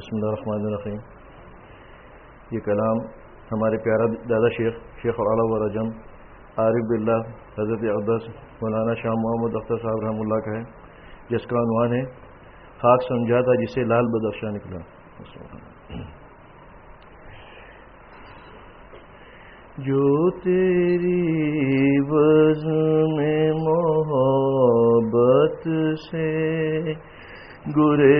بسم اللہ الرحمن الرحیم۔ یہ کلام ہمارے پیارا دادا شیخ شیخ علیہ و رجم عارف بلّہ حضرت عبدس مولانا شاہ محمد اختر صاحب رحمہ اللہ کا ہے، جس کا عنوان ہے، خاک سمجھا تھا جسے لال بدفشا نکلا۔ جو تیری بز میں محبت سے گریزان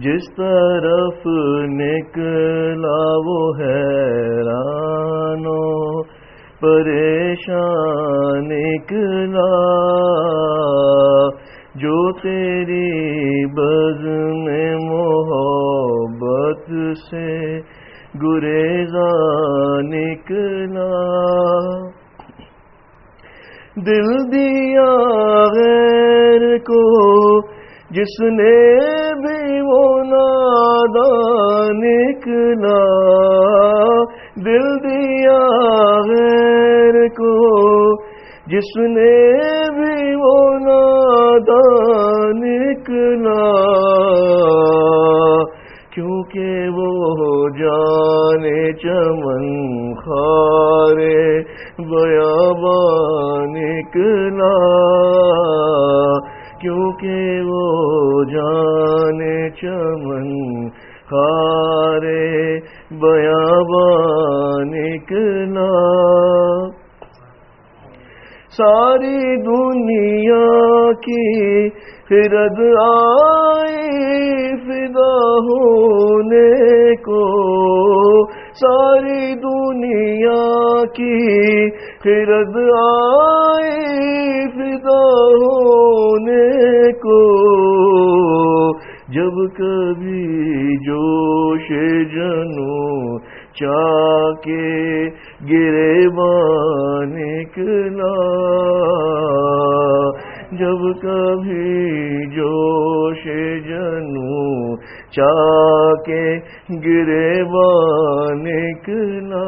جس طرف نکلا وہ حیران پریشان نکلا۔ جو تیری بز میں محبت سے گریزا نکلا۔ دل دیا غیر کو جس نے بھی وہ نادا نکلا، دل دیا غیر کو۔ جس نے بھی وہ نادا نکلا، کیونکہ وہ جانے چمن خارے بیا نکلا۔ کیونکہ وہ جانے چمن خارے بیا نکلا ساری دنیا کی فرد آئی فدا ہونے کو۔ ساری دنیا کی فرد آئی جنو چا کے گرے نکلا جب کبھی جوش جنو چا کے گرے نکلا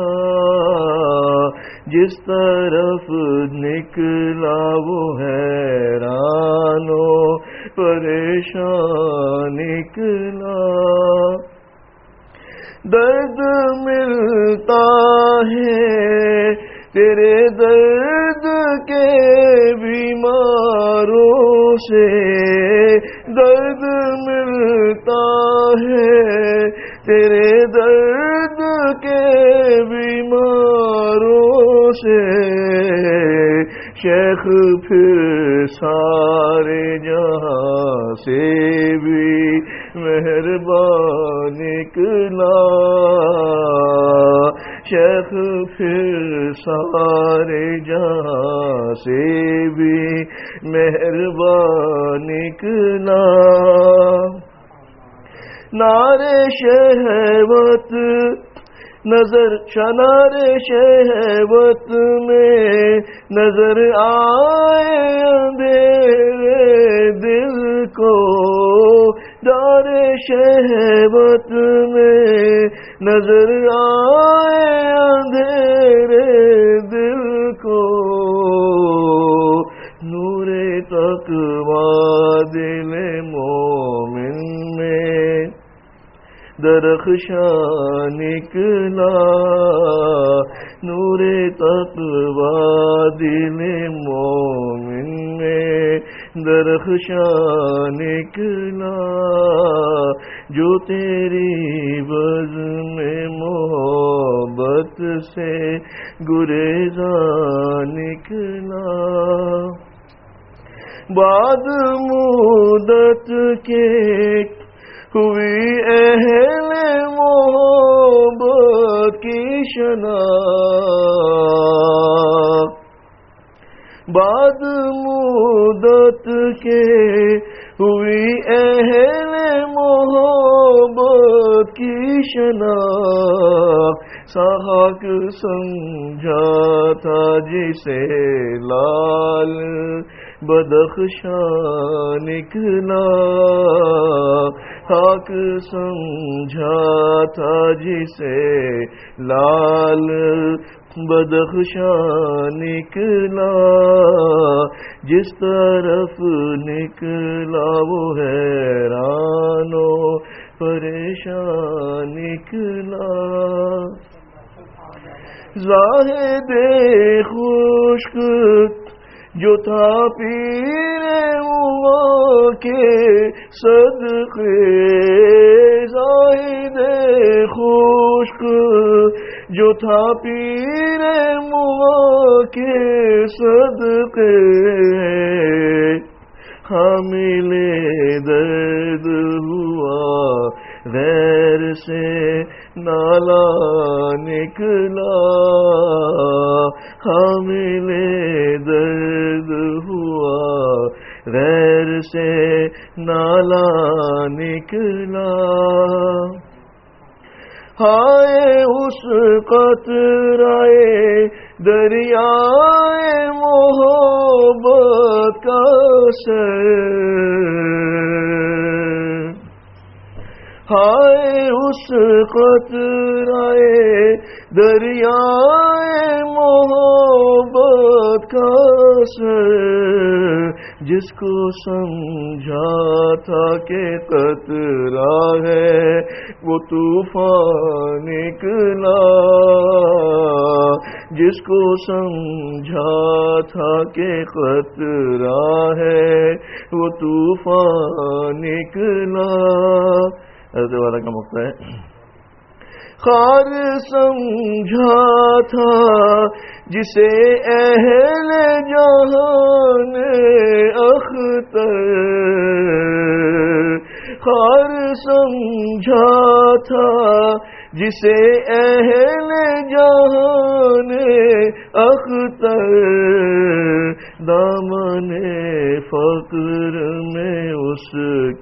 جس طرف نکلا وہ حیرانو پریشان نکلا درد ملتا ہے، تیرے درد کے بیماروں سے درد ملتا ہے، تیرے درد کے بیماروں سے شیخ پھر شیخ پھر سارے جہاں سے بھی مہربان نکلا نارے شہوت، نظر شنار شہوت میں نظر آئے اندھیرے دل کو۔ دار شہوت میں نظر آئے اندھیرے دل کو، نور تک دل مومن میں۔ درخشان نکلا نور تقوا دل مومن میں۔ درخشان نکلا جو تیری بز میں محبت سے گریزا نکلا بعد مدت کے ہوئی اہل محبت کی شنا۔ بعد مدت کے ہوئی اہل محبت کی شنا ساک سمجھا تھا جسے لال بدخشاں نکلا حق سمجھا تھا جسے لال بدخشان نکلا، جس طرف نکلا وہ حیران و پریشان نکلا۔ زاہد خشک جو تھا پیر کے صدقے جو تھا پیر کے صدقے، حامل درد ہوا، غیر سے نالا نکلا، حامل درد ہوا، غیر سے نالا نکلا۔ ہائے اس قطرائے دریائے محبت کا سر۔ ہائے اس قطرائے دریائے محبت کا سر۔ جس کو سمجھا تھا کہ قطرہ ہے، وہ طوفان نکلا۔ جس کو سمجھا تھا کہ قطرہ ہے، وہ طوفان نکلا۔ حضرت والا کا مقصد ہے۔ خار سمجھا تھا، جسے اہل جہان اختر۔ خار سمجھا تھا، جسے اہل جہان اختر۔ دامن فقر میں اس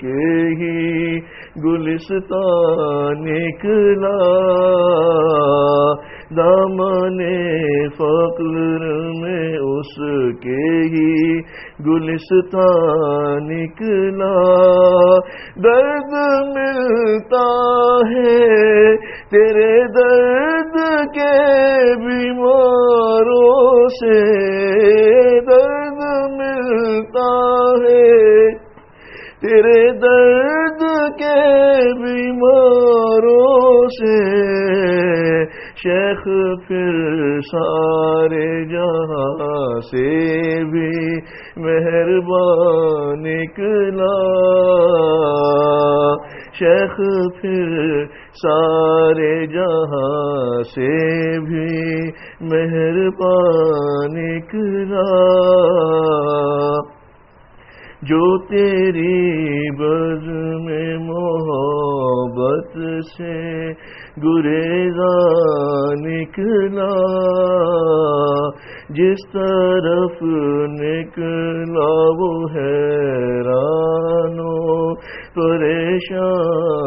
کے ہی گلستان نکلا، دامن فقر میں اس کے ہی گلستان نکلا۔ درد ملتا ہے تیرے درد شیخ پھر سارے جہاں سے بھی مہربان نکلا۔ شیخ پھر سارے جہاں سے بھی مہربان نکلا۔ جو تیری بز میں محبت سے گریزا نکلا جس طرف نکلا وہ حیران پریشان